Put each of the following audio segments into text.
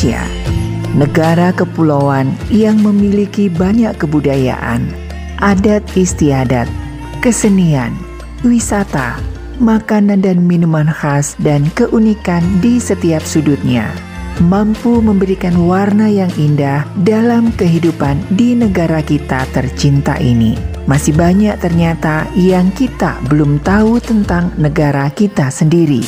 Indonesia, negara kepulauan yang memiliki banyak kebudayaan, adat istiadat, kesenian, wisata, makanan dan minuman khas dan keunikan di setiap sudutnya mampu memberikan warna yang indah dalam kehidupan di negara kita tercinta ini. Masih banyak ternyata yang kita belum tahu tentang negara kita sendiri.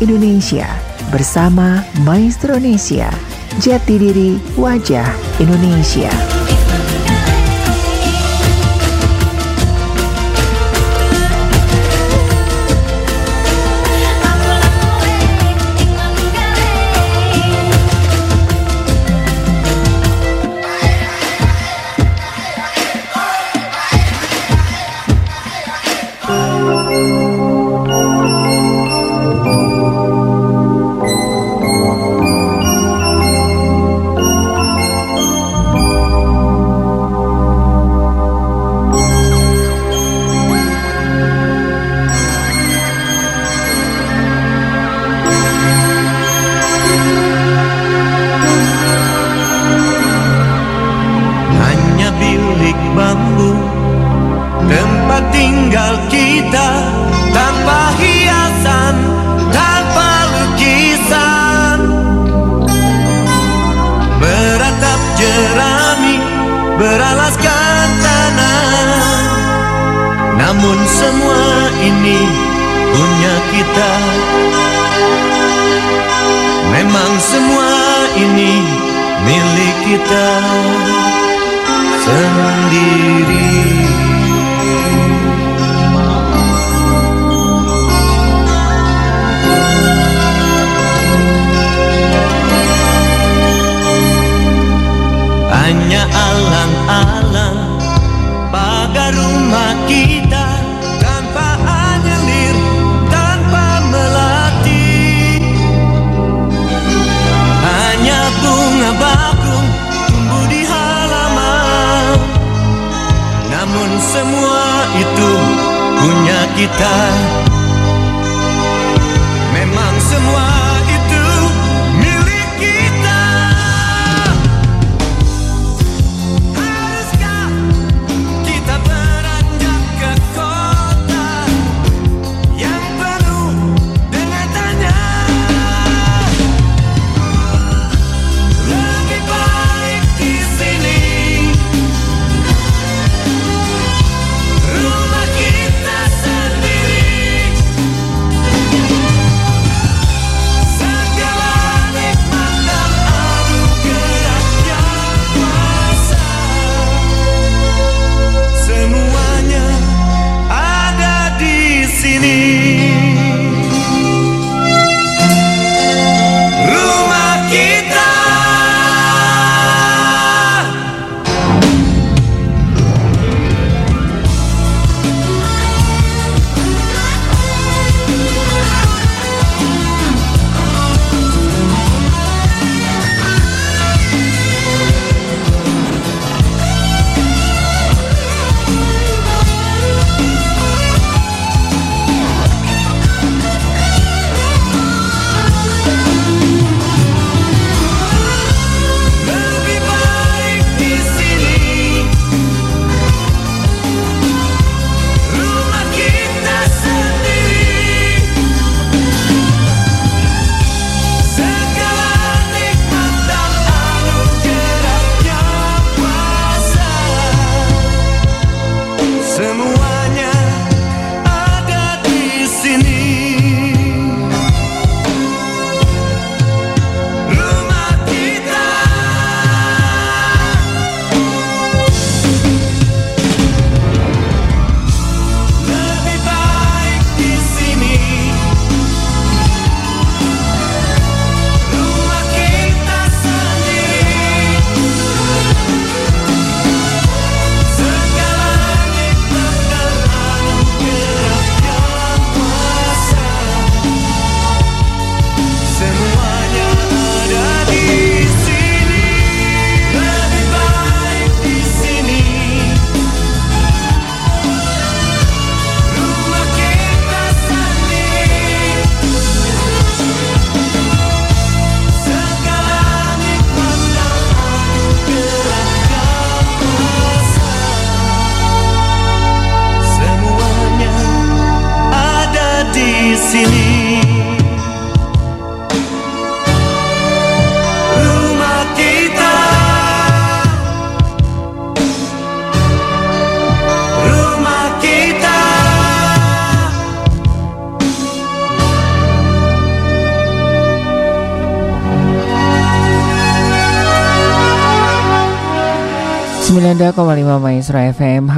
Indonesia bersama Maestro Indonesia. Jati diri wajah Indonesia.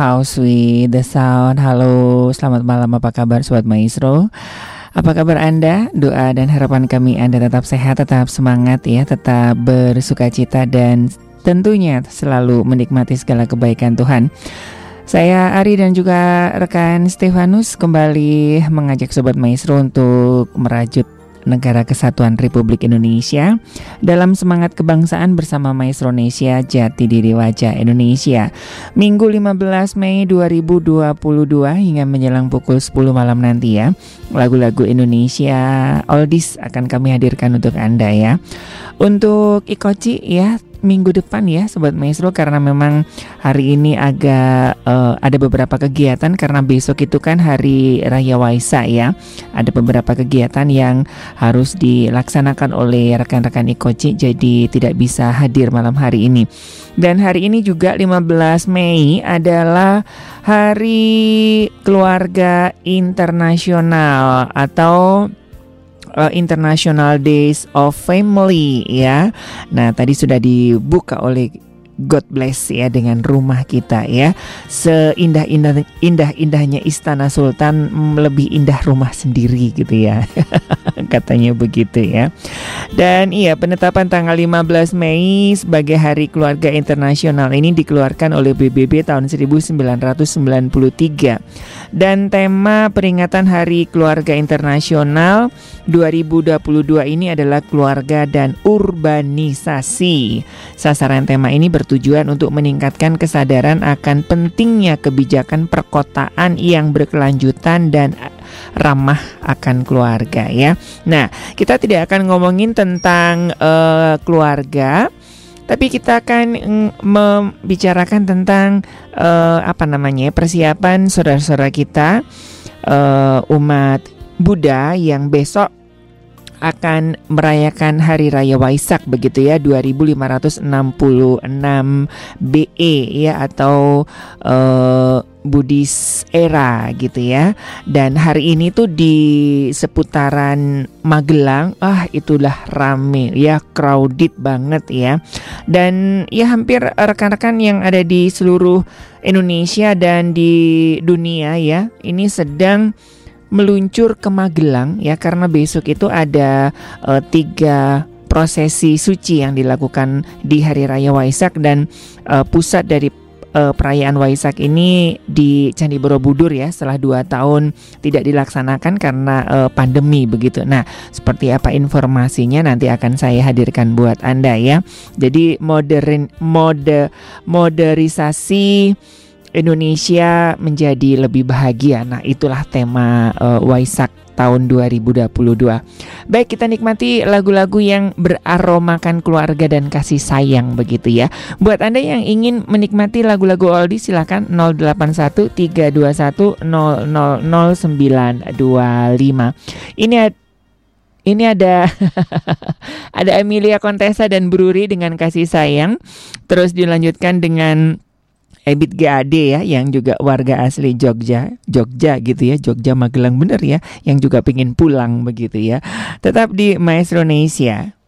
House with the Sound. Halo, selamat malam. Apa kabar Sobat Maestro? Apa kabar Anda? Doa dan harapan kami Anda tetap sehat, tetap semangat ya Tetap bersuka cita dan tentunya selalu menikmati segala kebaikan Tuhan. Saya Ari dan juga rekan Stefanus kembali mengajak Sobat Maestro untuk merajut Negara Kesatuan Republik Indonesia dalam semangat kebangsaan bersama Maestro Indonesia Jati Diri Wajah Indonesia. Minggu 15 Mei 2022 hingga menjelang pukul 10 malam nanti ya. Lagu-lagu Indonesia oldies akan kami hadirkan untuk Anda ya. Untuk Ikoci ya minggu depan ya Sobat Maestro karena memang hari ini agak uh, ada beberapa kegiatan karena besok itu kan hari Raya Waisak ya. Ada beberapa kegiatan yang harus dilaksanakan oleh rekan-rekan Ikoci jadi tidak bisa hadir malam hari ini. Dan hari ini juga 15 Mei adalah Hari Keluarga Internasional atau uh, International Days of Family ya. Nah, tadi sudah dibuka oleh God bless ya dengan rumah kita ya. Seindah-indah indah-indahnya istana sultan mm, lebih indah rumah sendiri gitu ya. Katanya begitu ya. Dan iya penetapan tanggal 15 Mei sebagai Hari Keluarga Internasional ini dikeluarkan oleh PBB tahun 1993. Dan tema peringatan Hari Keluarga Internasional 2022 ini adalah keluarga dan urbanisasi. Sasaran tema ini ber bertujuan untuk meningkatkan kesadaran akan pentingnya kebijakan perkotaan yang berkelanjutan dan ramah akan keluarga ya. Nah, kita tidak akan ngomongin tentang uh, keluarga tapi kita akan mm, membicarakan tentang uh, apa namanya persiapan saudara-saudara kita uh, umat Buddha yang besok akan merayakan Hari Raya Waisak begitu ya 2566 BE ya atau uh, Buddhis era gitu ya. Dan hari ini tuh di seputaran Magelang, ah itulah rame ya, crowded banget ya. Dan ya hampir rekan-rekan yang ada di seluruh Indonesia dan di dunia ya, ini sedang meluncur ke Magelang ya karena besok itu ada uh, tiga prosesi suci yang dilakukan di Hari Raya Waisak dan uh, pusat dari uh, perayaan Waisak ini di Candi Borobudur ya setelah dua tahun tidak dilaksanakan karena uh, pandemi begitu. Nah, seperti apa informasinya nanti akan saya hadirkan buat anda ya. Jadi modern mode moderisasi Indonesia menjadi lebih bahagia. Nah, itulah tema uh, Waisak tahun 2022. Baik, kita nikmati lagu-lagu yang beraromakan keluarga dan kasih sayang begitu ya. Buat Anda yang ingin menikmati lagu-lagu oldie silakan 081 321 000925. Ini ini ada ada Emilia Contessa dan Bruri dengan kasih sayang. Terus dilanjutkan dengan Ebit GAD ya yang juga warga asli Jogja, Jogja gitu ya, Jogja Magelang bener ya, yang juga pengen pulang begitu ya. Tetap di Maestro Indonesia.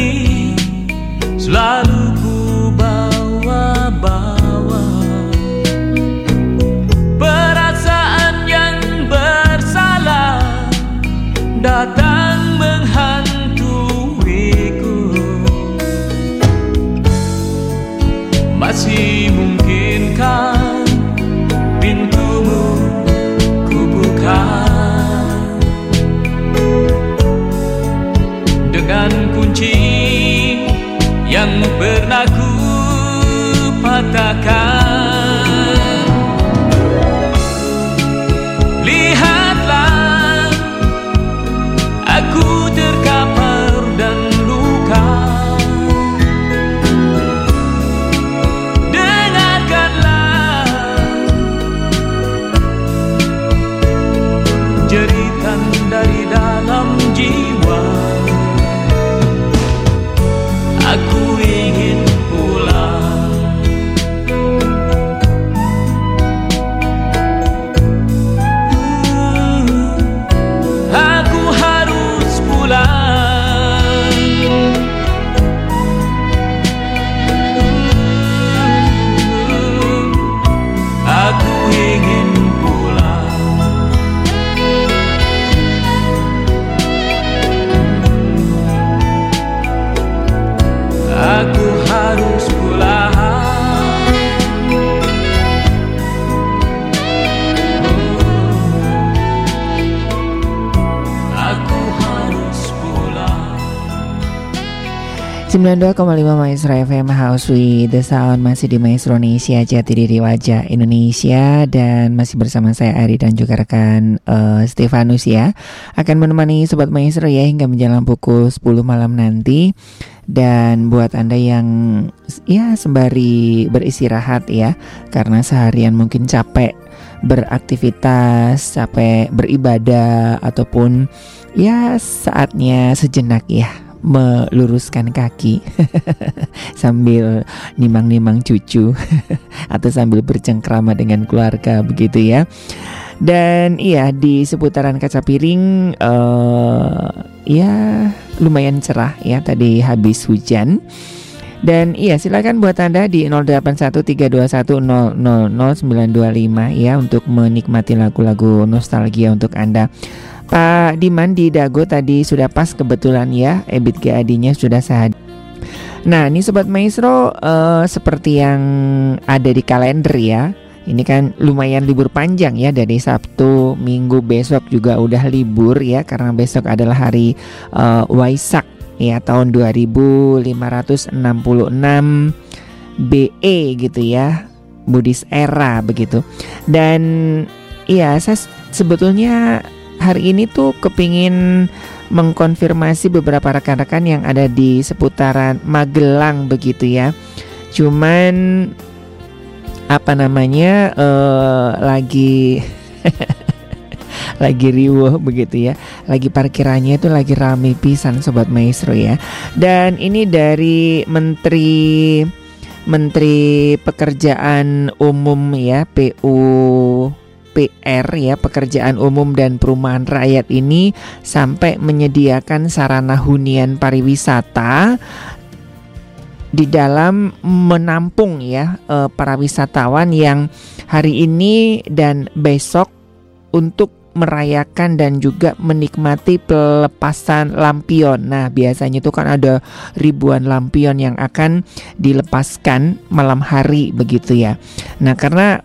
He 92,5 Maestro FM House with the Sound. Masih di Maestro Indonesia Jati Diri Wajah Indonesia. Dan masih bersama saya Ari dan juga rekan uh, Stefanus ya. Akan menemani Sobat Maestro ya hingga menjelang pukul 10 malam nanti. Dan buat Anda yang ya sembari beristirahat ya karena seharian mungkin capek beraktivitas, capek beribadah ataupun ya saatnya sejenak ya meluruskan kaki sambil nimang-nimang cucu atau sambil bercengkrama dengan keluarga begitu ya. Dan iya di seputaran kaca piring uh, ya lumayan cerah ya tadi habis hujan. Dan iya silakan buat Anda di 081321000925 ya untuk menikmati lagu-lagu nostalgia untuk Anda. Pak Diman di Dago tadi sudah pas kebetulan ya Ebit GAD-nya sudah sehat. Nah ini Sobat Maestro uh, seperti yang ada di kalender ya Ini kan lumayan libur panjang ya dari Sabtu, Minggu besok juga udah libur ya Karena besok adalah hari uh, Waisak ya tahun 2566 BE gitu ya Buddhist era begitu Dan iya saya sebetulnya hari ini tuh kepingin mengkonfirmasi beberapa rekan-rekan yang ada di seputaran Magelang begitu ya. Cuman apa namanya uh, lagi lagi riuh begitu ya. Lagi parkirannya itu lagi rame pisan sobat maestro ya. Dan ini dari Menteri Menteri Pekerjaan Umum ya PU PR ya pekerjaan umum dan perumahan rakyat ini sampai menyediakan sarana hunian pariwisata di dalam menampung ya eh, para wisatawan yang hari ini dan besok untuk merayakan dan juga menikmati pelepasan lampion. Nah, biasanya itu kan ada ribuan lampion yang akan dilepaskan malam hari begitu ya. Nah, karena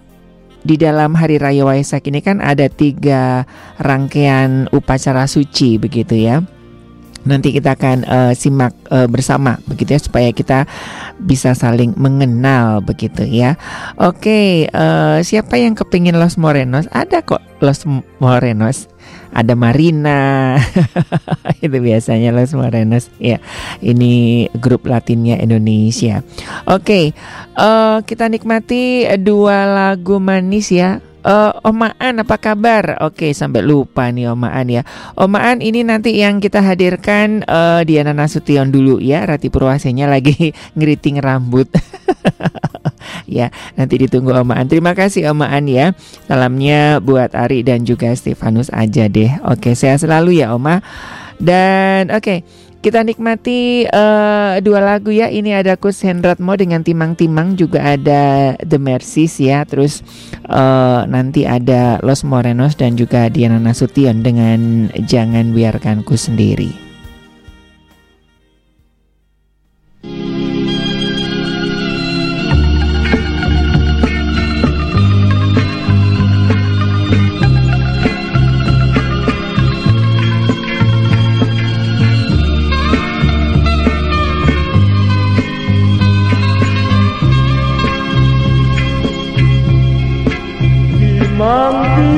di dalam hari raya Waisak ini kan ada tiga rangkaian upacara suci begitu ya. Nanti kita akan uh, simak uh, bersama begitu ya supaya kita bisa saling mengenal begitu ya. Oke, uh, siapa yang kepingin Los Morenos? Ada kok Los Morenos ada Marina. Itu biasanya Los Morenos ya ini grup Latinnya Indonesia. Oke okay, uh, kita nikmati dua lagu manis ya Uh, Omaan apa kabar? Oke sampai lupa nih Omaan ya. Omaan ini nanti yang kita hadirkan uh, Diana Nasution dulu ya. Rati Purwasenya lagi ngeriting rambut. ya nanti ditunggu Omaan. Terima kasih Omaan ya. Salamnya buat Ari dan juga Stefanus aja deh. Oke saya selalu ya Oma. Dan oke. Okay. Kita nikmati uh, dua lagu ya. Ini ada Kus Hendratmo dengan Timang-Timang juga ada The Mercies ya. Terus uh, nanti ada Los Morenos dan juga Diana Nasution dengan Jangan Biarkanku Sendiri. Mom.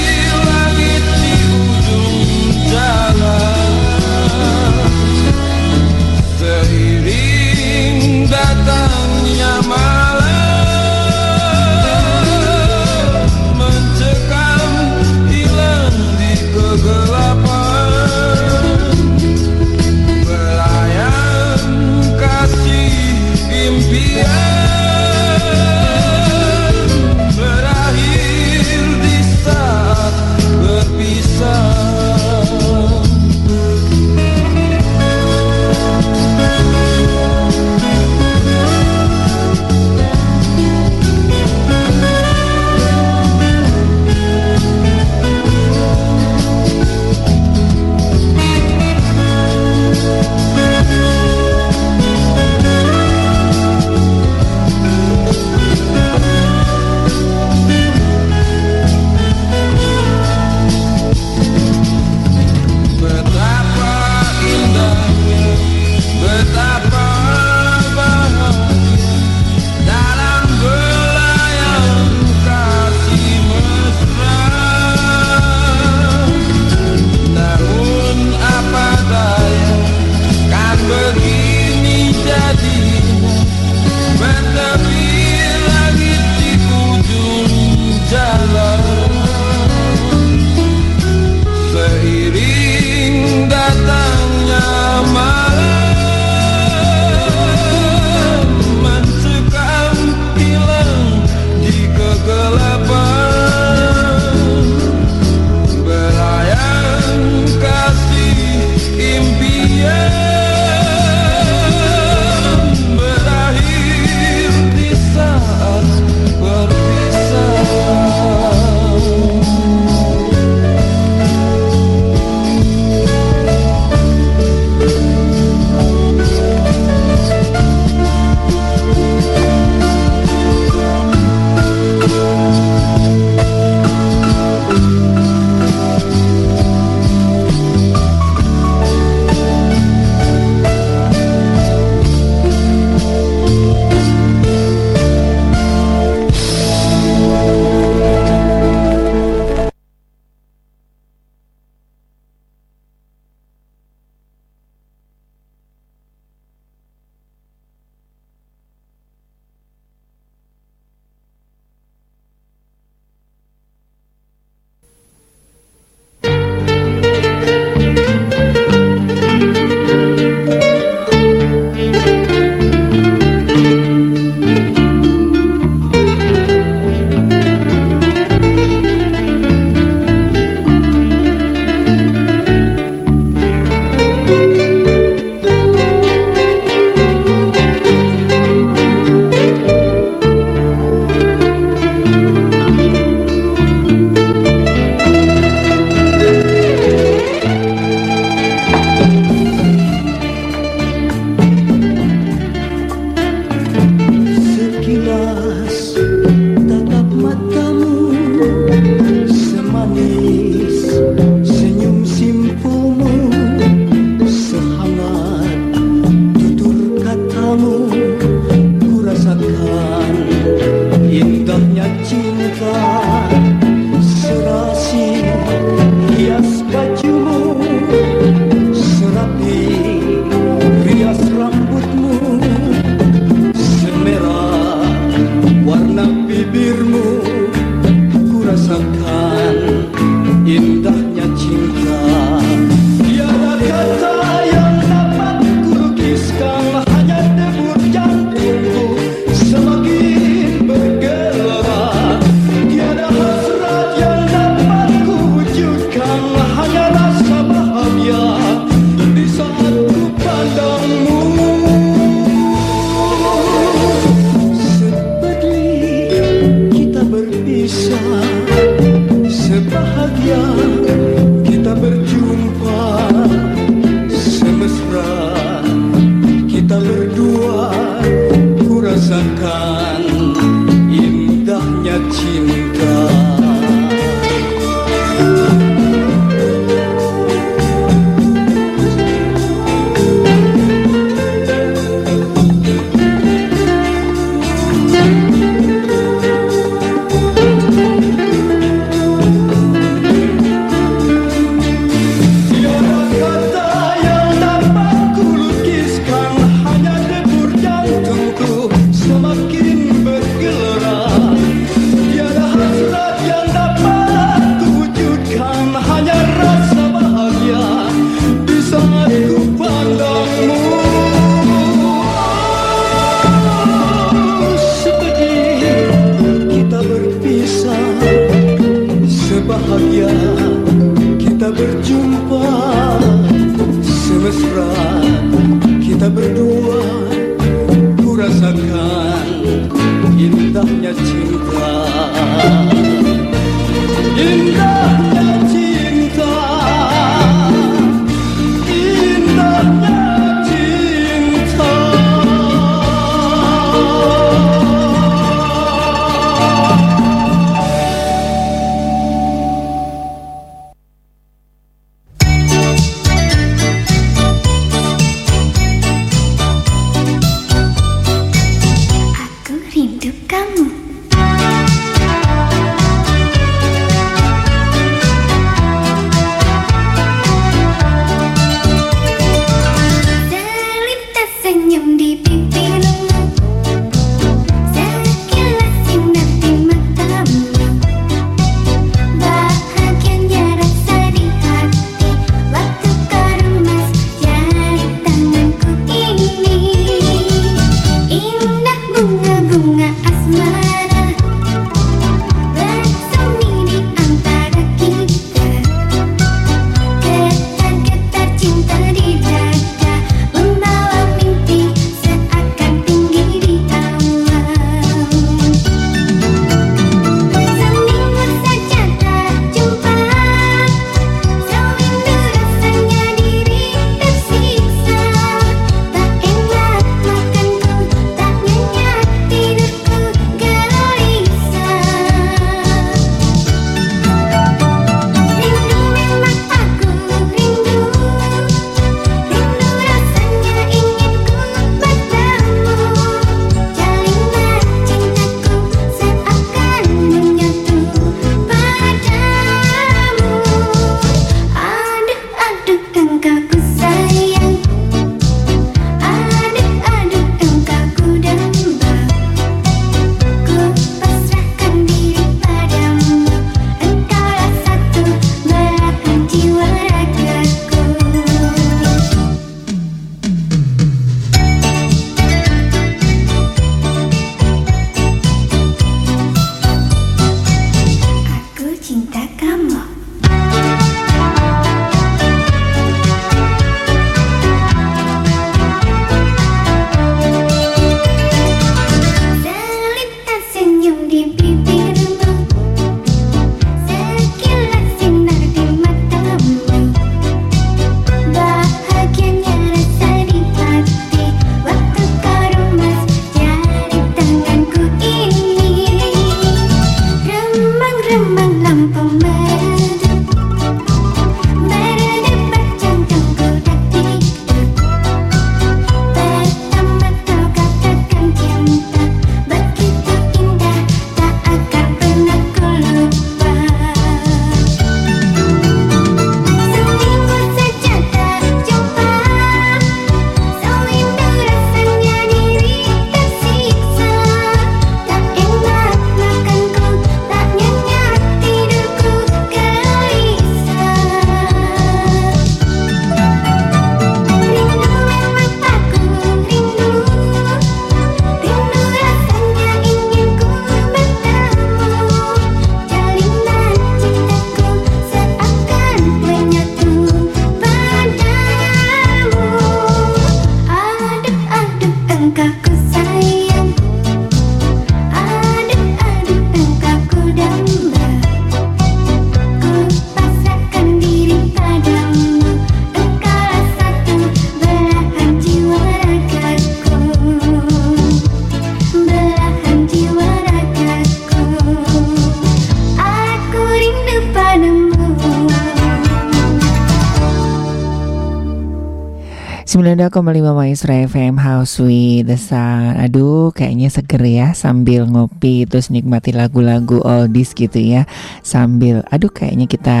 92,5 Maestro FM House with the Sun. Aduh kayaknya seger ya Sambil ngopi terus nikmati lagu-lagu oldies gitu ya. Sambil aduh kayaknya kita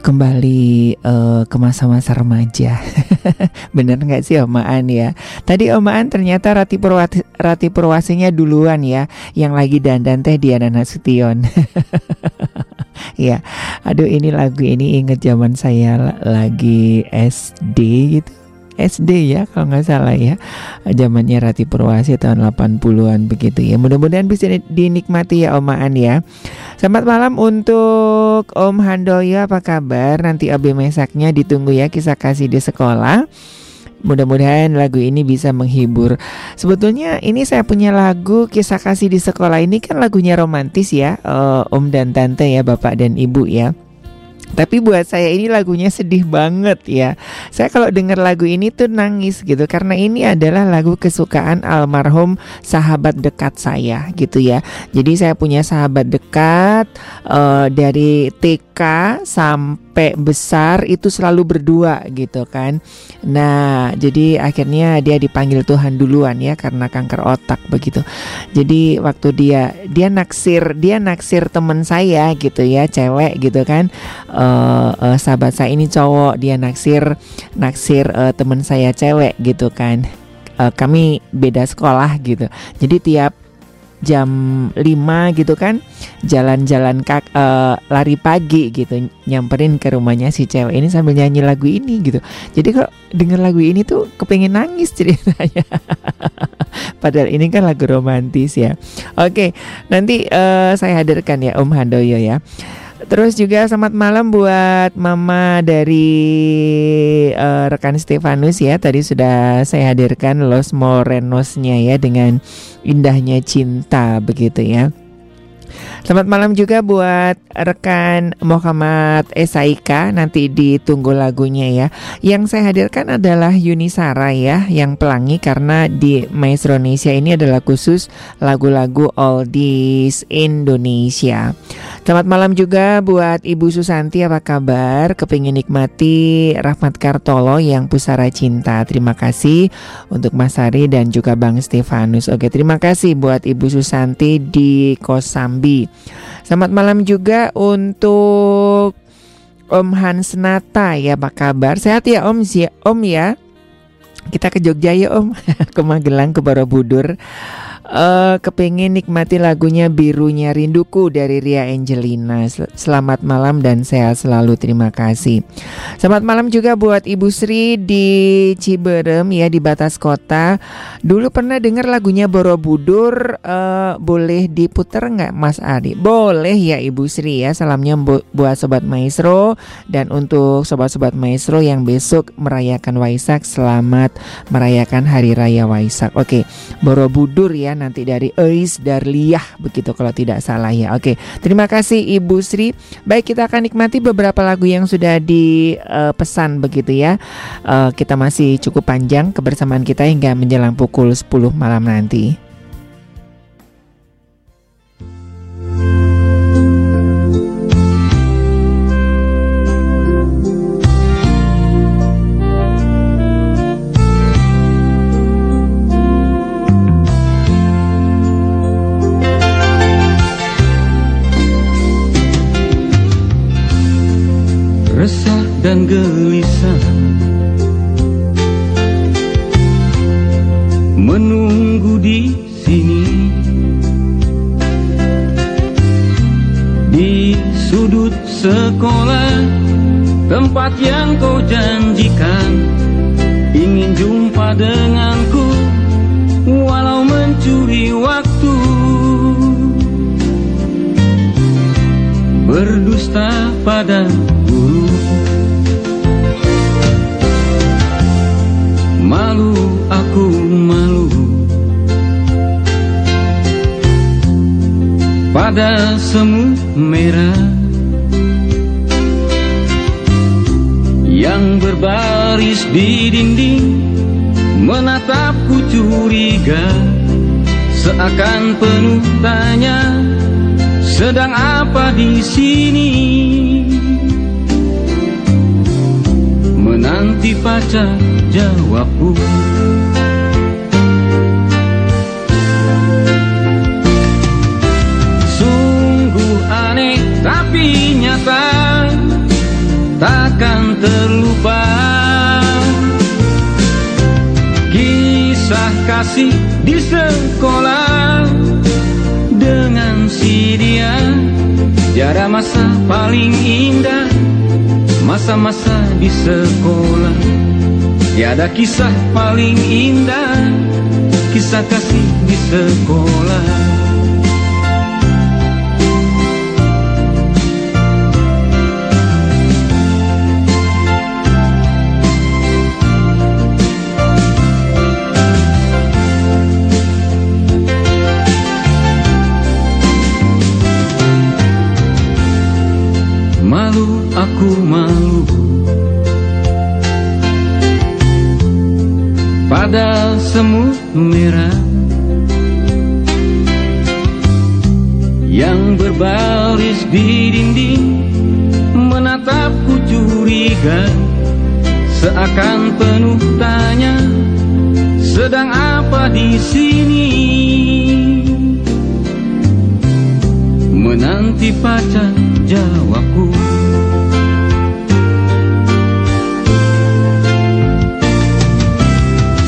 kembali uh, ke masa-masa remaja. Bener nggak sih Omaan ya? Tadi Omaan ternyata Rati, Purwati, Rati Purwasinya duluan ya Yang lagi dandan teh Diana Nasution. Ya aduh ini lagu ini inget zaman saya lagi SD gitu SD ya kalau nggak salah ya. Zamannya Rati Purwasi tahun 80-an begitu ya. Mudah-mudahan bisa dinikmati ya Omaan ya. Selamat malam untuk Om Handoyo apa kabar? Nanti Abi Mesaknya ditunggu ya kisah kasih di sekolah. Mudah-mudahan lagu ini bisa menghibur. Sebetulnya ini saya punya lagu kisah kasih di sekolah ini kan lagunya romantis ya, uh, Om dan Tante ya, Bapak dan Ibu ya. Tapi buat saya ini lagunya sedih banget ya. Saya kalau dengar lagu ini tuh nangis gitu karena ini adalah lagu kesukaan almarhum sahabat dekat saya gitu ya. Jadi saya punya sahabat dekat uh, dari TK sampai besar itu selalu berdua gitu kan. Nah, jadi akhirnya dia dipanggil Tuhan duluan ya karena kanker otak begitu. Jadi waktu dia dia naksir dia naksir teman saya gitu ya, cewek gitu kan. Uh, uh, uh, sahabat saya ini cowok dia naksir naksir uh, teman saya cewek gitu kan. Uh, kami beda sekolah gitu. Jadi tiap jam 5 gitu kan jalan-jalan kak uh, lari pagi gitu nyamperin ke rumahnya si cewek ini sambil nyanyi lagu ini gitu. Jadi kalau denger lagu ini tuh kepengen nangis ceritanya. Padahal ini kan lagu romantis ya. Oke nanti uh, saya hadirkan ya Om Handoyo ya Terus juga selamat malam buat mama dari uh, rekan Stefanus ya. Tadi sudah saya hadirkan Los Morenosnya ya dengan indahnya cinta begitu ya. Selamat malam juga buat rekan Muhammad Esaika. Nanti ditunggu lagunya ya. Yang saya hadirkan adalah Yunisara ya Yang pelangi karena di Maestro Indonesia ini adalah khusus lagu-lagu oldies Indonesia. Selamat malam juga buat Ibu Susanti apa kabar? Kepingin nikmati Rahmat Kartolo yang Pusara Cinta. Terima kasih untuk Mas Ari dan juga Bang Stefanus. Oke terima kasih buat Ibu Susanti di Kosambi Selamat malam juga untuk Om Hans Nata ya apa kabar? Sehat ya Om Om ya. Kita ke Jogja ya Om, ke Magelang ke Borobudur uh, kepingin nikmati lagunya Birunya Rinduku dari Ria Angelina. Selamat malam dan sehat selalu. Terima kasih. Selamat malam juga buat Ibu Sri di Ciberem ya di batas kota. Dulu pernah dengar lagunya Borobudur. Uh, boleh diputer nggak Mas Ari? Boleh ya Ibu Sri ya. Salamnya bu buat Sobat Maestro dan untuk Sobat-Sobat Maestro yang besok merayakan Waisak. Selamat merayakan Hari Raya Waisak. Oke, Borobudur ya nanti dari Eis Darliah begitu kalau tidak salah ya. Oke, terima kasih Ibu Sri. Baik kita akan nikmati beberapa lagu yang sudah dipesan uh, begitu ya. Uh, kita masih cukup panjang kebersamaan kita hingga menjelang pukul 10 malam nanti. Dan gelisah. Menunggu di sini. Di sudut sekolah tempat yang kau janjikan. Ingin jumpa denganku walau mencuri waktu. Berdusta pada Pada semu merah Yang berbaris di dinding Menatapku curiga Seakan penuh tanya Sedang apa di sini? Menanti pacar jawabku nyata Takkan terlupa. Kisah kasih di sekolah Dengan si dia. Tiada masa paling indah Masa-masa di sekolah. Tiada kisah paling indah Kisah kasih di sekolah di dinding Menatapku curiga. Seakan penuh tanya Sedang apa di sini? Menanti pacar jawabku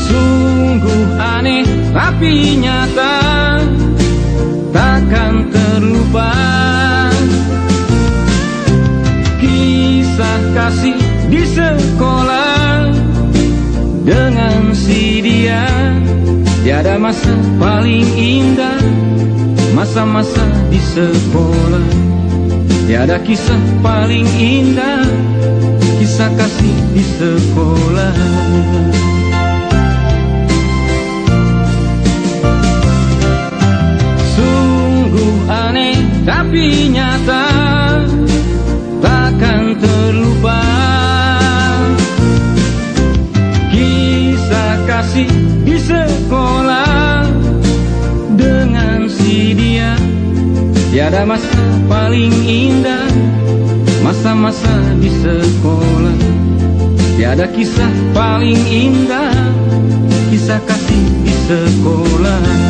Sungguh aneh tapi nyata Tiada masa paling indah Masa-masa di sekolah. Tiada kisah paling indah Kisah kasih di sekolah. Sungguh aneh tapi nyata Takkan terlupa. Kisah kasih di sekolah Tiada masa paling indah Masa-masa di sekolah. Tiada kisah paling indah Kisah kasih di sekolah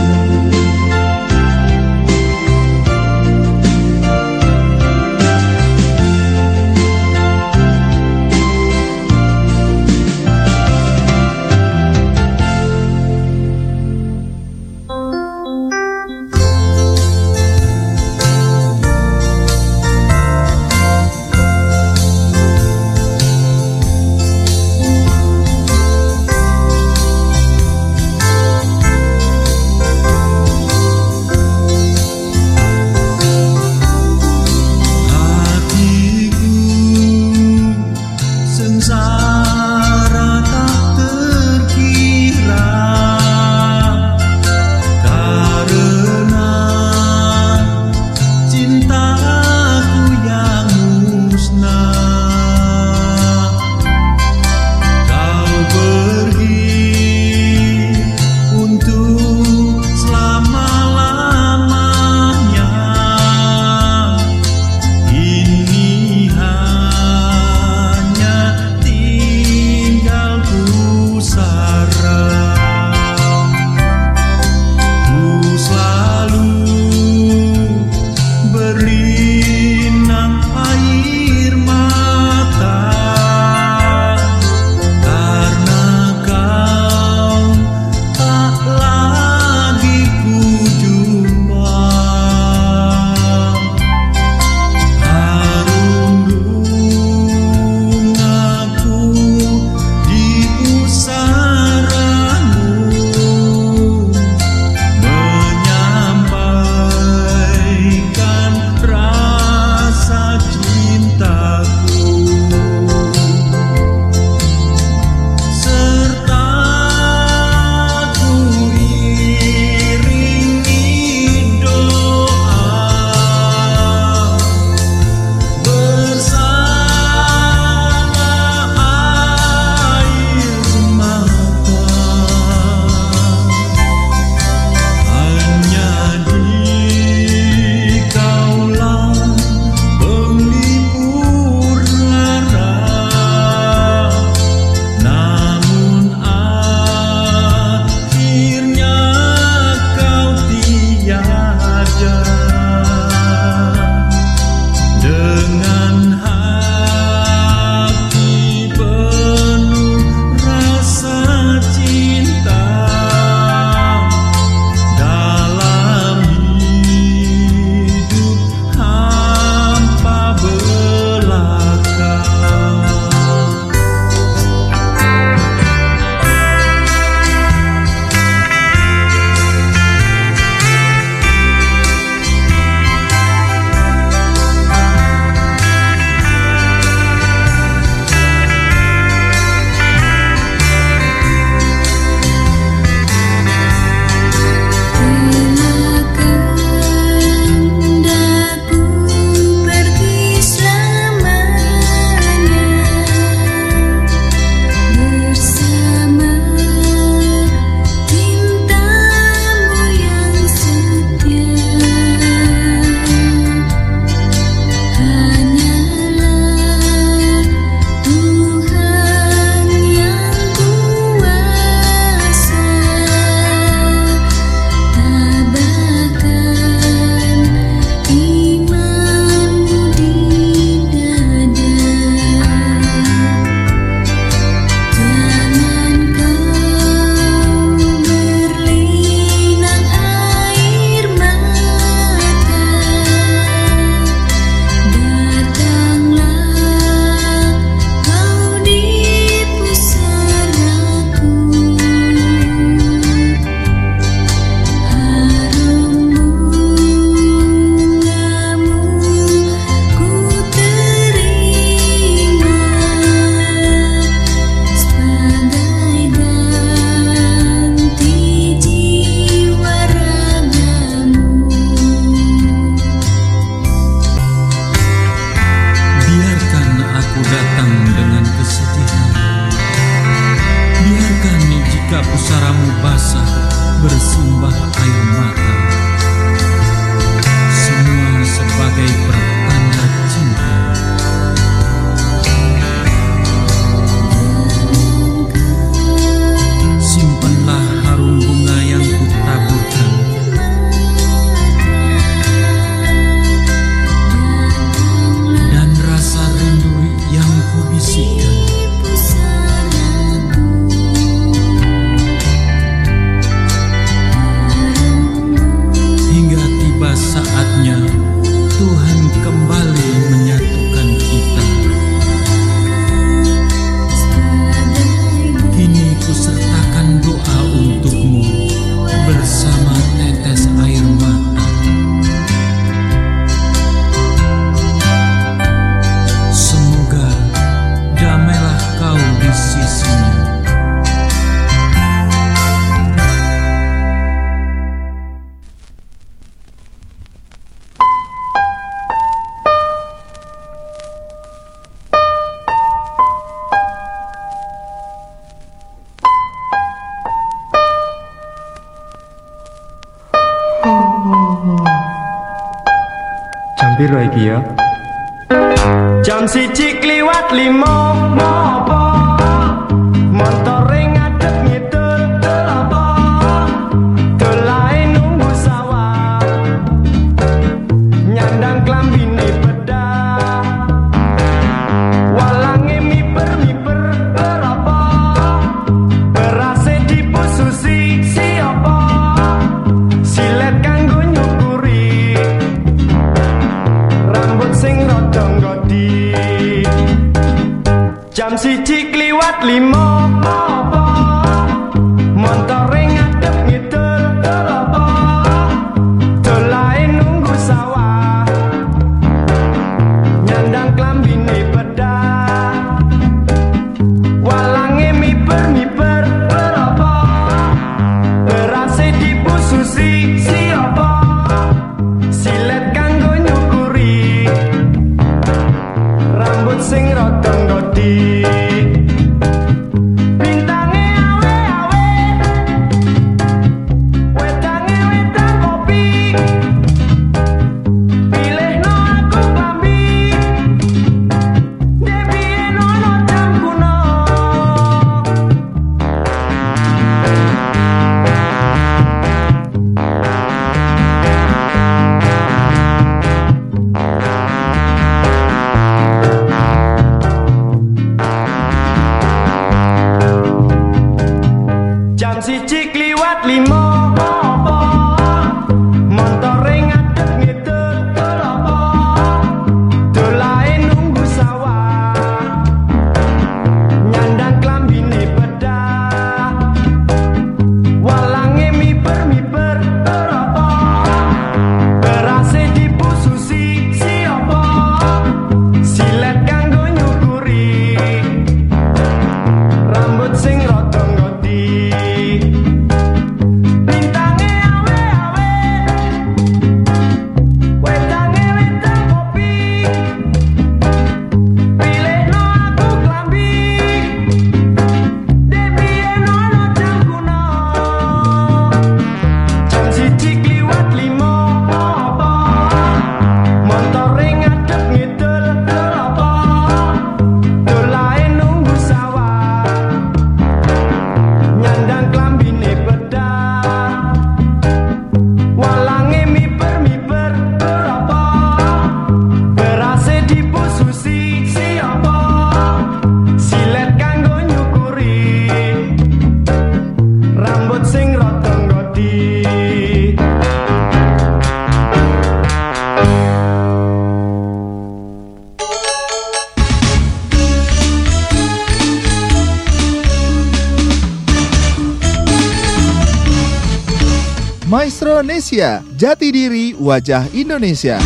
wajah Indonesia.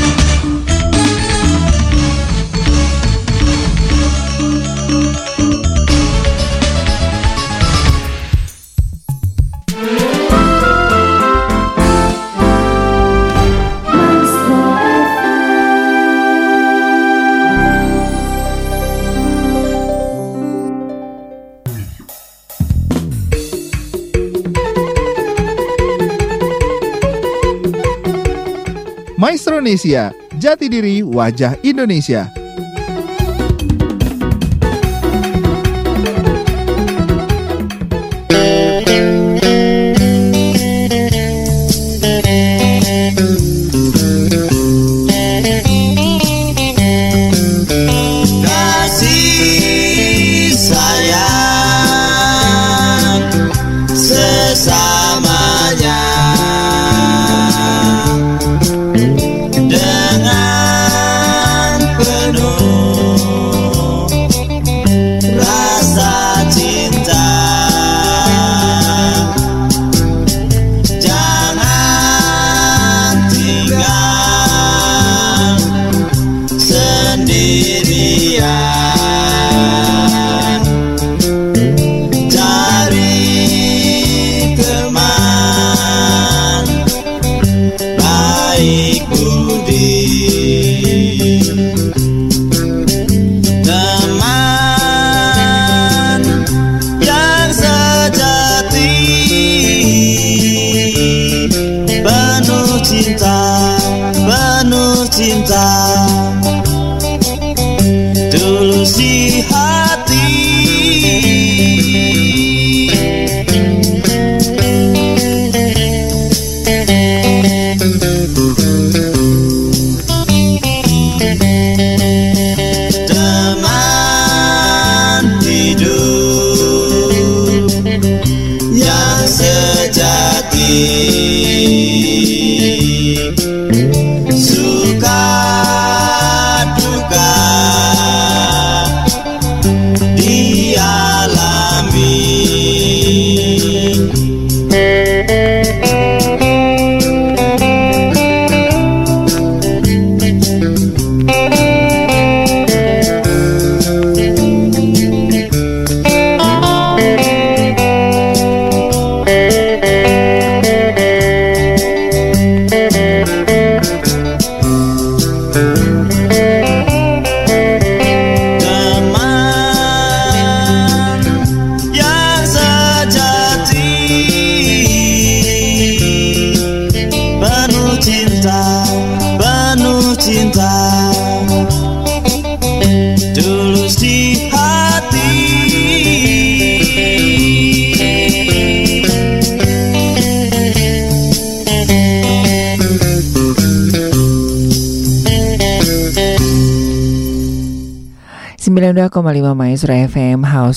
Maestronesia, jati diri wajah Indonesia.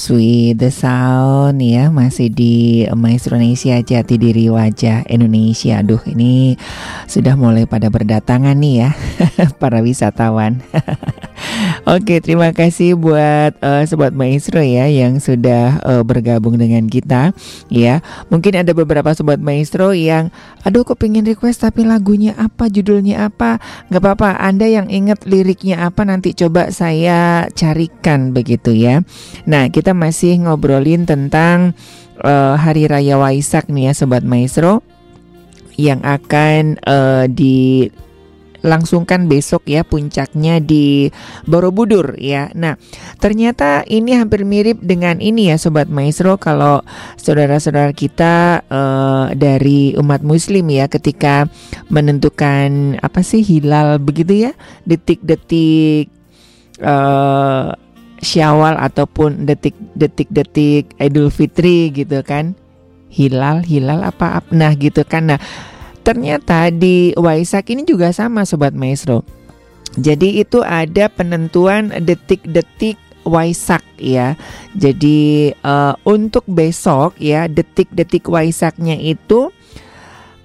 With the Sound ya masih di Maestro Indonesia Jati Diri Wajah Indonesia. Aduh ini sudah mulai pada berdatangan nih ya para wisatawan. Oke, terima kasih buat uh, sobat maestro ya yang sudah uh, bergabung dengan kita ya. Mungkin ada beberapa sobat maestro yang aduh kok pengen request tapi lagunya apa, judulnya apa? Nggak apa-apa, Anda yang ingat liriknya apa nanti coba saya carikan begitu ya. Nah, kita masih ngobrolin tentang uh, Hari Raya Waisak nih ya sobat maestro yang akan uh, di langsungkan besok ya puncaknya di Borobudur ya. Nah, ternyata ini hampir mirip dengan ini ya sobat maestro kalau saudara-saudara kita eh, dari umat muslim ya ketika menentukan apa sih hilal begitu ya, detik-detik eh Syawal ataupun detik-detik-detik Idul Fitri gitu kan. Hilal, hilal apa, apa nah gitu kan. Nah, Ternyata di Waisak ini juga sama Sobat Maestro. Jadi itu ada penentuan detik-detik Waisak ya. Jadi uh, untuk besok ya detik-detik Waisaknya itu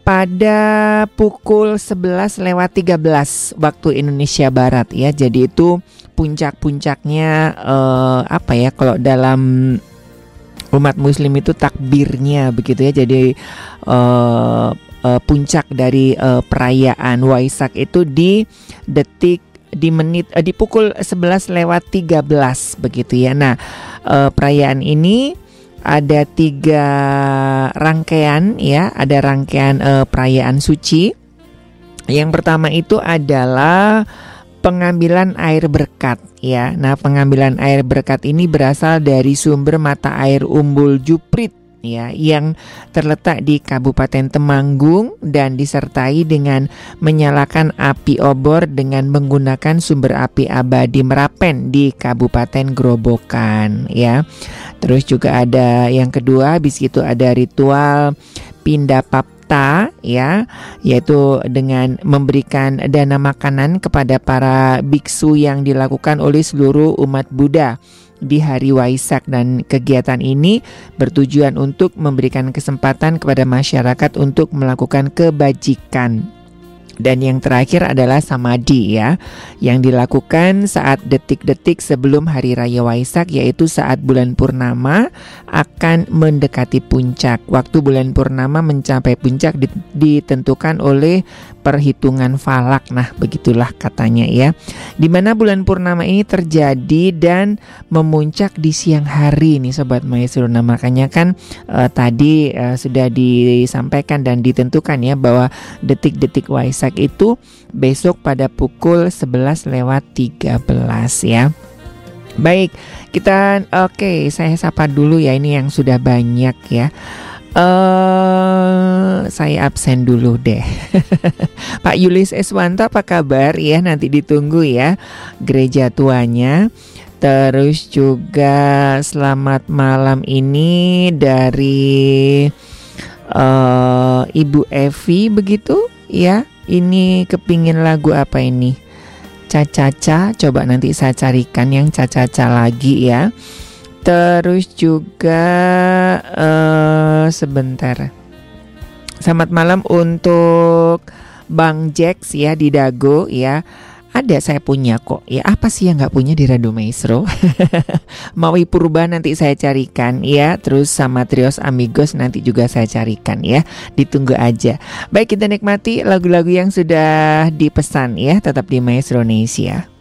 pada pukul 11 lewat 13 waktu Indonesia Barat ya. Jadi itu puncak-puncaknya uh, apa ya kalau dalam umat muslim itu takbirnya begitu ya. Jadi uh, uh, puncak dari uh, perayaan Waisak itu di detik di menit uh, di pukul 11 lewat 13 begitu ya. Nah, uh, perayaan ini ada tiga rangkaian ya, ada rangkaian uh, perayaan suci. Yang pertama itu adalah pengambilan air berkat ya. Nah, pengambilan air berkat ini berasal dari sumber mata air Umbul Juprit ya yang terletak di Kabupaten Temanggung dan disertai dengan menyalakan api obor dengan menggunakan sumber api abadi Merapen di Kabupaten Grobogan ya. Terus juga ada yang kedua habis itu ada ritual pindah papta ya yaitu dengan memberikan dana makanan kepada para biksu yang dilakukan oleh seluruh umat Buddha di hari Waisak dan kegiatan ini bertujuan untuk memberikan kesempatan kepada masyarakat untuk melakukan kebajikan dan yang terakhir adalah samadhi ya, yang dilakukan saat detik-detik sebelum hari raya Waisak yaitu saat bulan purnama akan mendekati puncak. Waktu bulan purnama mencapai puncak ditentukan oleh perhitungan falak. Nah, begitulah katanya ya. Di mana bulan purnama ini terjadi dan memuncak di siang hari nih sobat maestro. Nah, makanya kan uh, tadi uh, sudah disampaikan dan ditentukan ya bahwa detik-detik Waisak itu besok pada pukul 11 lewat 13 ya. Baik, kita oke, okay, saya sapa dulu ya ini yang sudah banyak ya. Uh, saya absen dulu deh. Pak Yulis Eswanto apa kabar ya? Nanti ditunggu ya gereja tuanya. Terus juga selamat malam ini dari uh, Ibu Evi begitu ya. Ini kepingin lagu apa ini? Caca-caca, coba nanti saya carikan yang caca-caca lagi ya. Terus juga uh, sebentar. Selamat malam untuk Bang Jax ya di Dago ya. Ada saya punya kok. Ya apa sih yang nggak punya di Radio Maestro? Maui Purba nanti saya carikan ya. Terus sama Trios Amigos nanti juga saya carikan ya. Ditunggu aja. Baik kita nikmati lagu-lagu yang sudah dipesan ya. Tetap di Maestro Indonesia.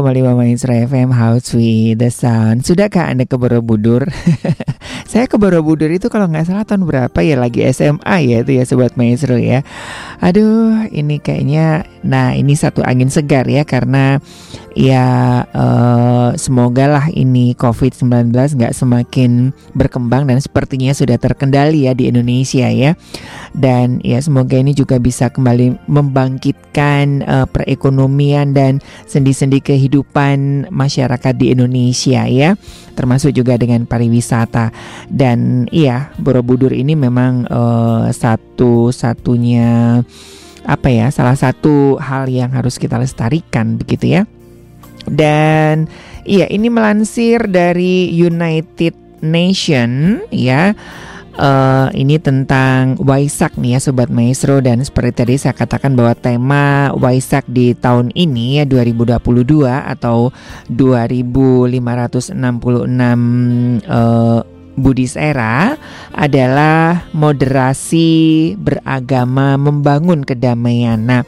Lima Maestro FM House with the Sound Sudahkah Anda ke Borobudur? Saya ke Borobudur itu kalau nggak salah tahun berapa ya? Lagi SMA ya itu ya Sobat Maestro ya. Aduh ini kayaknya Nah ini satu angin segar ya Karena ya eh, semoga lah ini COVID-19 nggak semakin berkembang Dan sepertinya sudah terkendali ya di Indonesia ya. Dan ya semoga ini juga bisa kembali membangkitkan eh, perekonomian dan sendi-sendi kehidupan masyarakat di Indonesia ya termasuk juga dengan pariwisata. Dan iya Borobudur ini memang eh, satu-satunya apa ya salah satu hal yang harus kita lestarikan begitu ya dan iya ini melansir dari United Nation ya. Eh, ini tentang Waisak nih ya Sobat Maestro. Dan seperti tadi saya katakan bahwa tema Waisak di tahun ini ya 2022 atau 2566 eh, Buddhis era adalah moderasi beragama membangun kedamaian. Nah,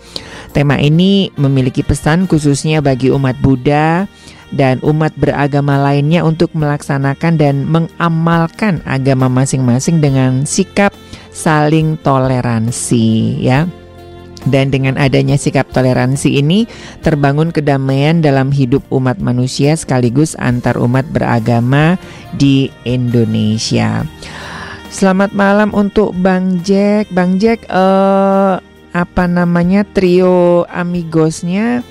tema ini memiliki pesan khususnya bagi umat Buddha dan umat beragama lainnya untuk melaksanakan dan mengamalkan agama masing-masing dengan sikap saling toleransi ya. Dan dengan adanya sikap toleransi ini terbangun kedamaian dalam hidup umat manusia sekaligus antar umat beragama di Indonesia. Selamat malam untuk Bang Jack. Bang Jack eh apa namanya trio amigosnya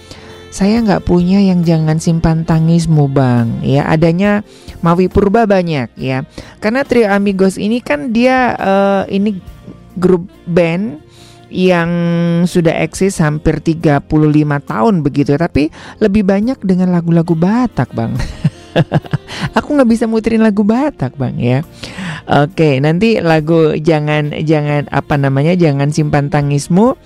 saya nggak punya yang jangan simpan tangismu bang ya adanya Mawi Purba banyak ya karena trio amigos ini kan dia eh, ini grup band yang sudah eksis hampir 35 tahun begitu ya. Tapi lebih banyak dengan lagu-lagu Batak bang. Aku nggak bisa muterin lagu Batak bang ya. Oke nanti lagu jangan jangan apa namanya jangan simpan tangismu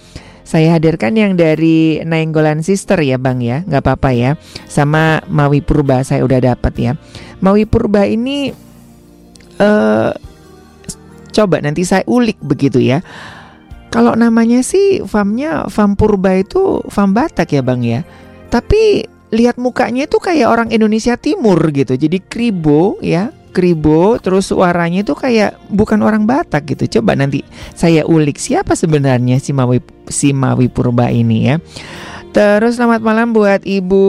saya hadirkan yang dari Nainggolan Sister ya bang ya. Nggak apa-apa ya. Sama Mawi Purba saya udah dapat ya. Mawi Purba ini eh coba nanti saya ulik begitu ya kalau namanya sih famnya fam Purba itu fam Batak ya bang ya. Tapi lihat mukanya itu kayak orang Indonesia Timur gitu. Jadi kribo ya kribo terus suaranya itu kayak bukan orang Batak gitu. Coba nanti saya ulik siapa sebenarnya si Mawi si Mawi Purba ini ya Terus selamat malam buat Ibu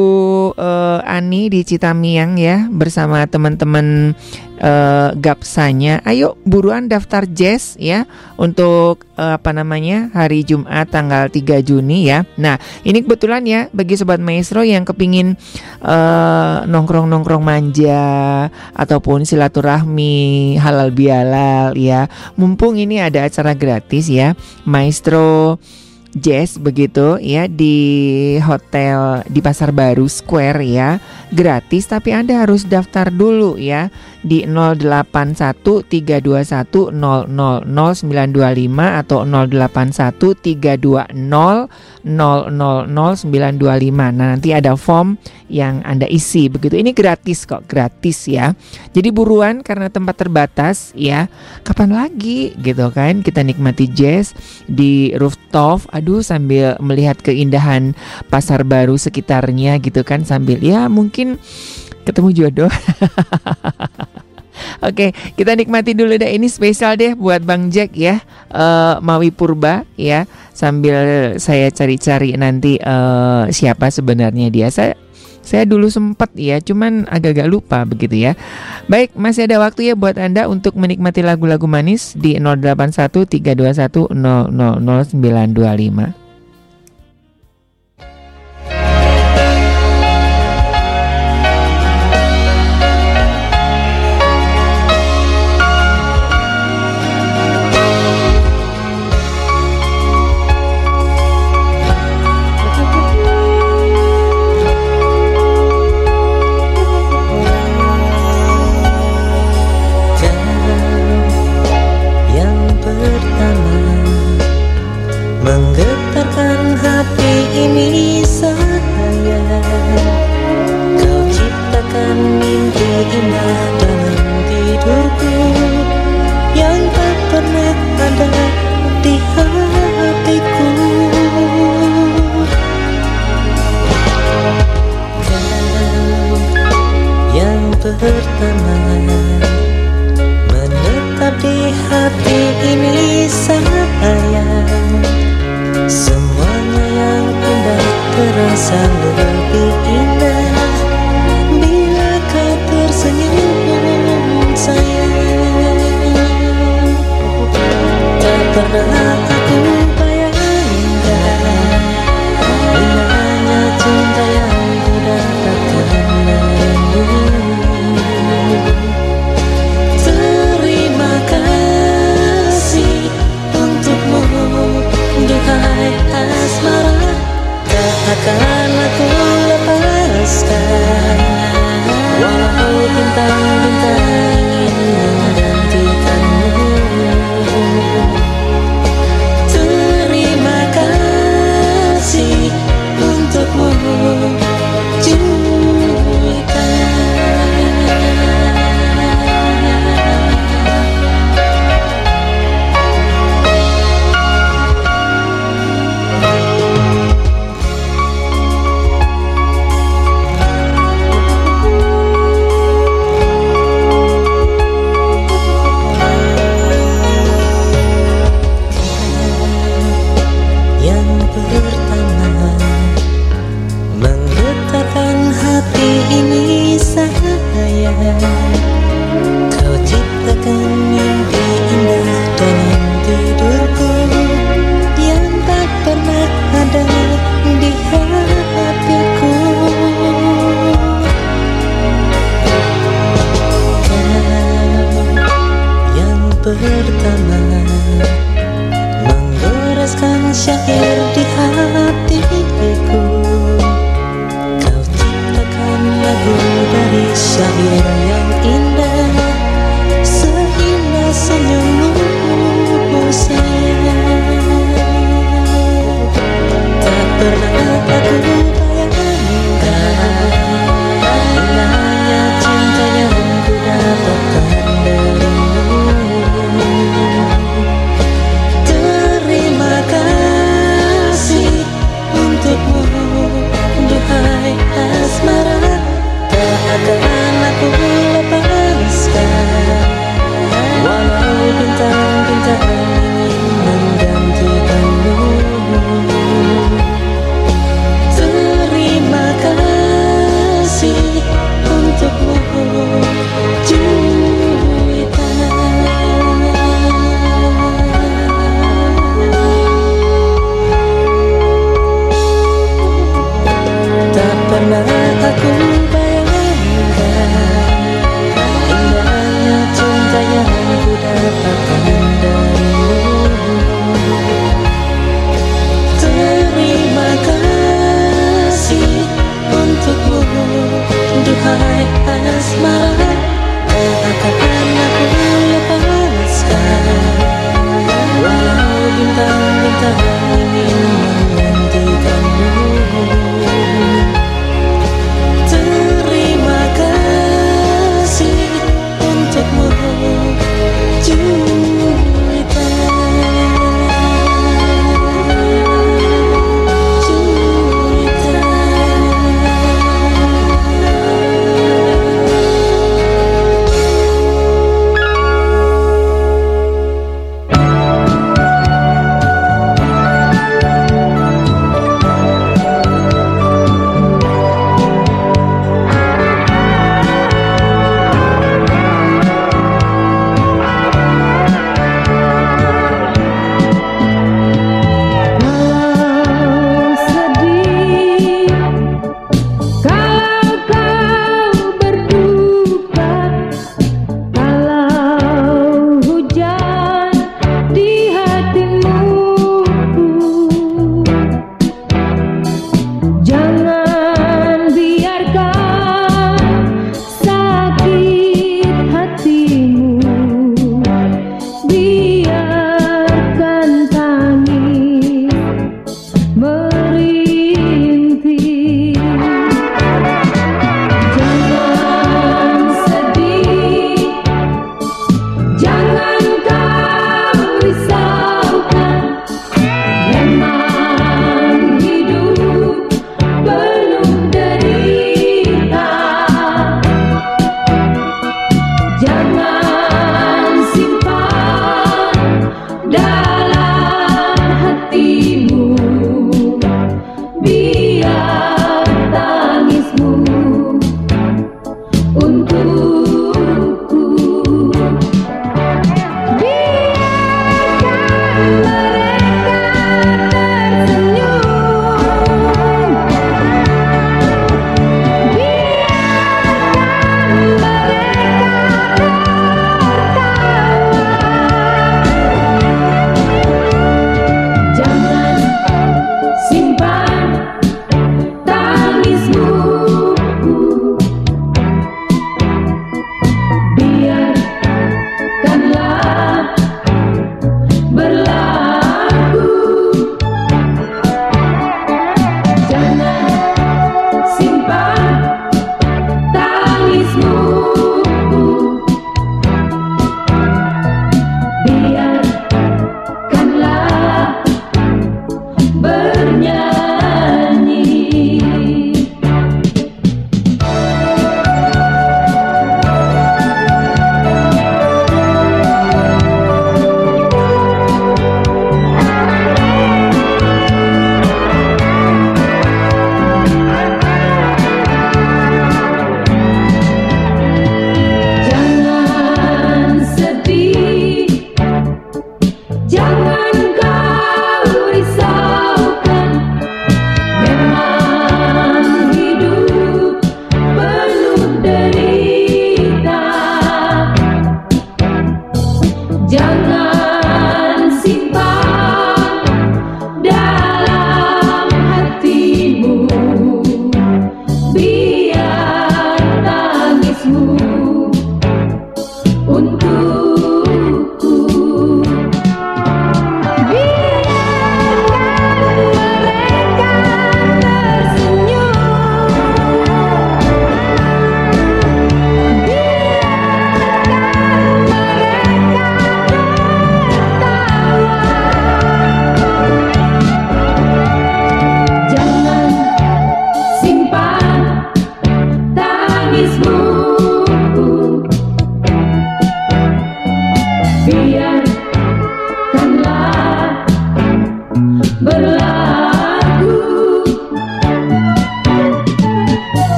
eh, Ani di Citamiang ya bersama teman-teman eh, Gapsanya. Ayo buruan daftar jazz ya untuk eh, apa namanya hari Jumat tanggal 3 Juni ya. Nah ini kebetulan ya bagi sobat maestro yang kepingin eh, nongkrong-nongkrong manja ataupun silaturahmi halal bihalal ya. Mumpung ini ada acara gratis ya, maestro Jazz begitu ya di hotel di Pasar Baru Square ya gratis tapi Anda harus daftar dulu ya di 081321000925 atau 081320000925 nah nanti ada form yang Anda isi begitu. Ini gratis kok gratis ya. Jadi buruan karena tempat terbatas ya. Kapan lagi gitu kan kita nikmati jazz di rooftop aduh sambil melihat keindahan pasar baru sekitarnya gitu kan sambil ya mungkin ketemu jodoh Oke, kita nikmati dulu deh ini spesial deh buat Bang Jack ya, eh, Mawi Purba ya. Sambil saya cari-cari nanti eh, siapa sebenarnya dia. Saya saya dulu sempat ya, cuman agak-agak lupa begitu ya. Baik, masih ada waktu ya buat Anda untuk menikmati lagu-lagu manis di 081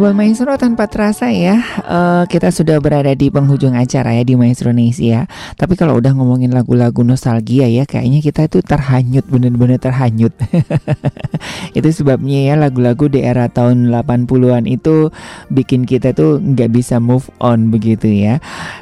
Sobat Maestro tanpa terasa ya eh, Kita sudah berada di penghujung acara ya di Maestro Indonesia Tapi kalau udah ngomongin lagu-lagu nostalgia ya Kayaknya kita itu terhanyut, bener-bener terhanyut. Itu sebabnya ya lagu-lagu di era tahun 80-an itu Bikin kita tuh nggak bisa move on begitu ya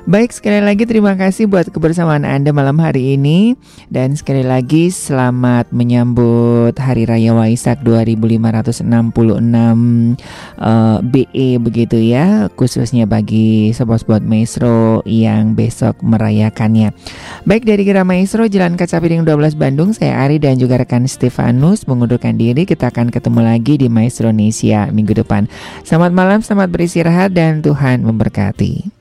Baik, sekali lagi terima kasih buat kebersamaan Anda malam hari ini Dan sekali lagi selamat menyambut Hari Raya Waisak 2566 eh, BE begitu ya khususnya bagi sobat-sobat Maestro yang besok merayakannya. Baik dari Gira Maestro Jalan Kaca Piring 12 Bandung saya Ari dan juga rekan Stefanus mengundurkan diri kita akan ketemu lagi di Maestro Indonesia minggu depan. Selamat malam, selamat beristirahat dan Tuhan memberkati.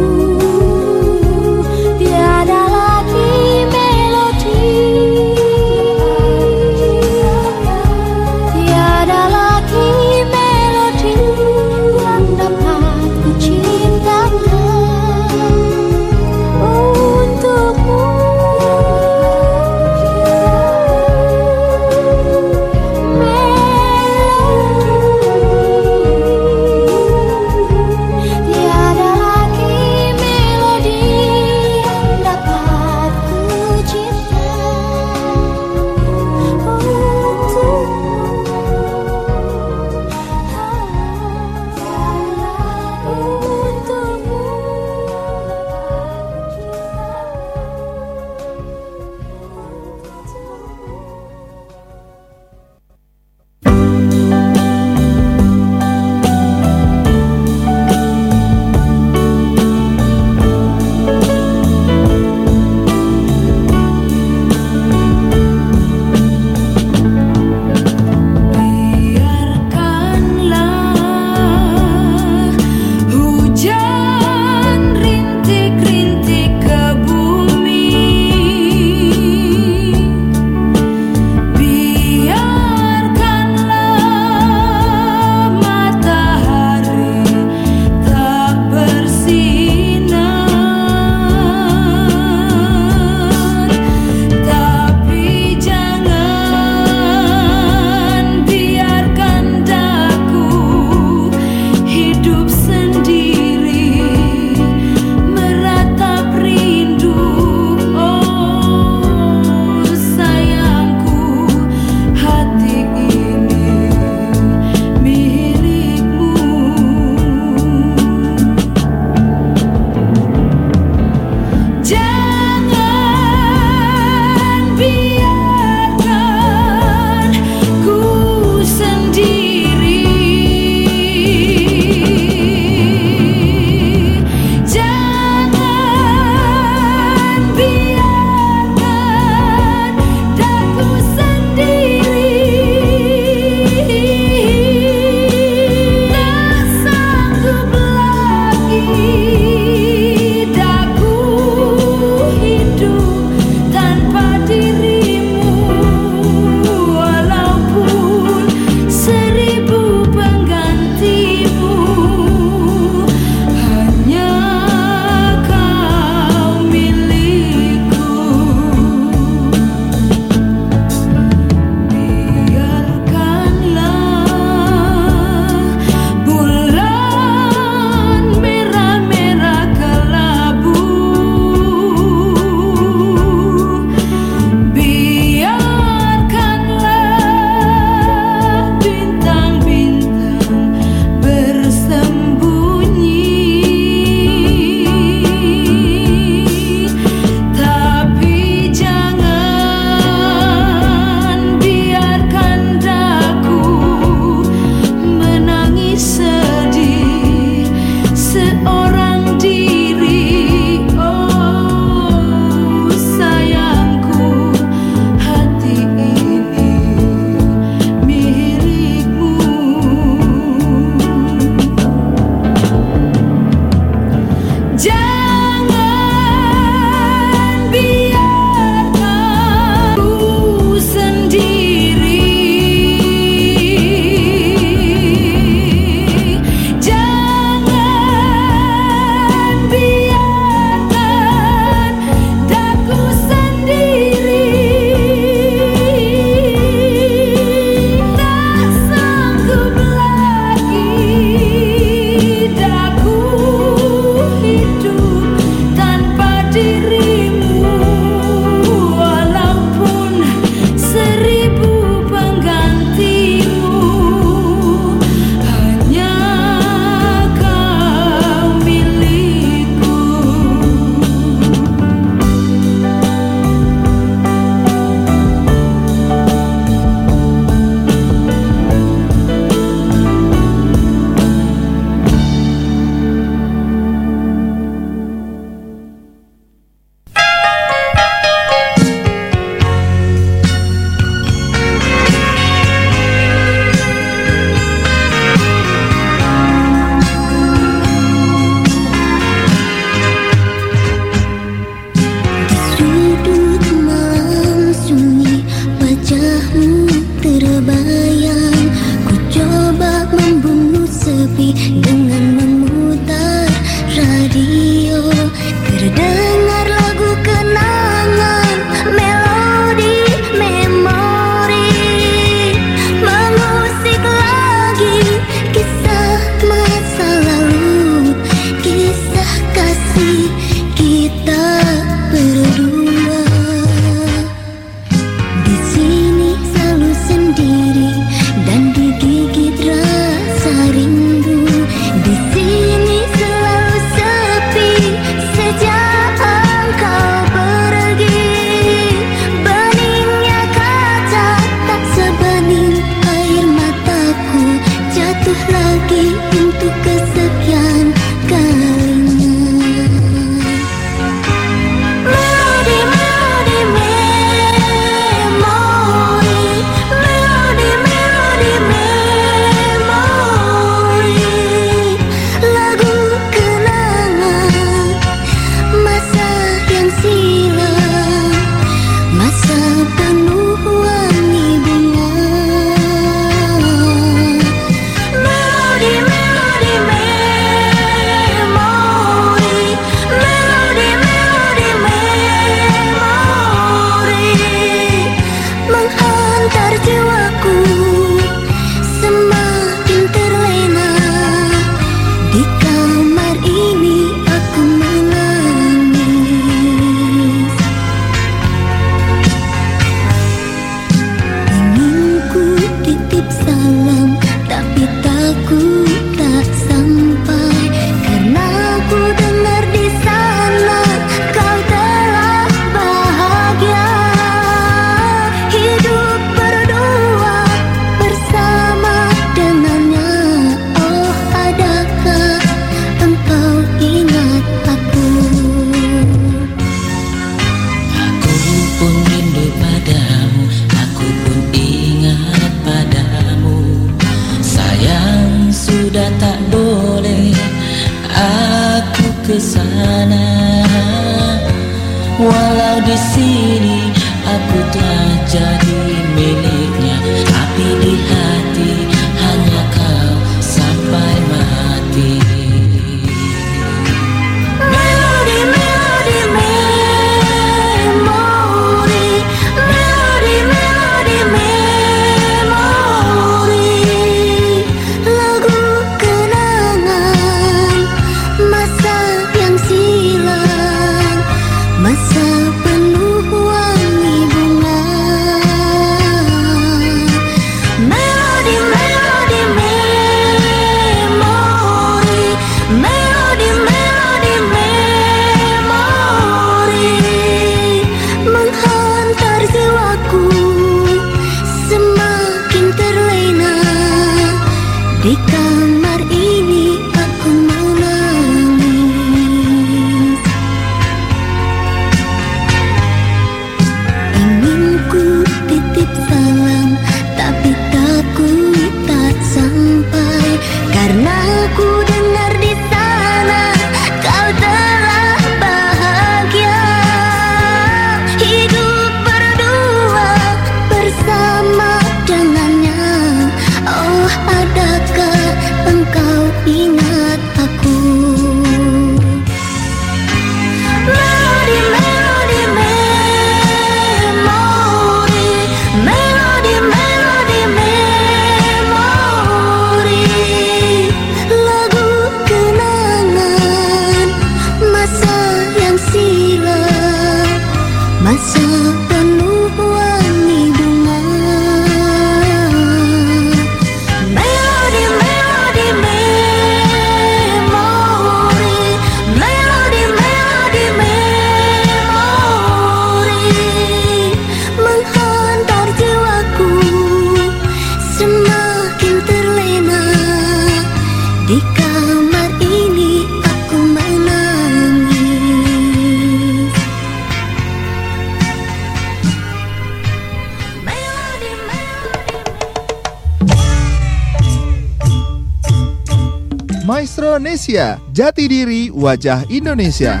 Jelajah Indonesia.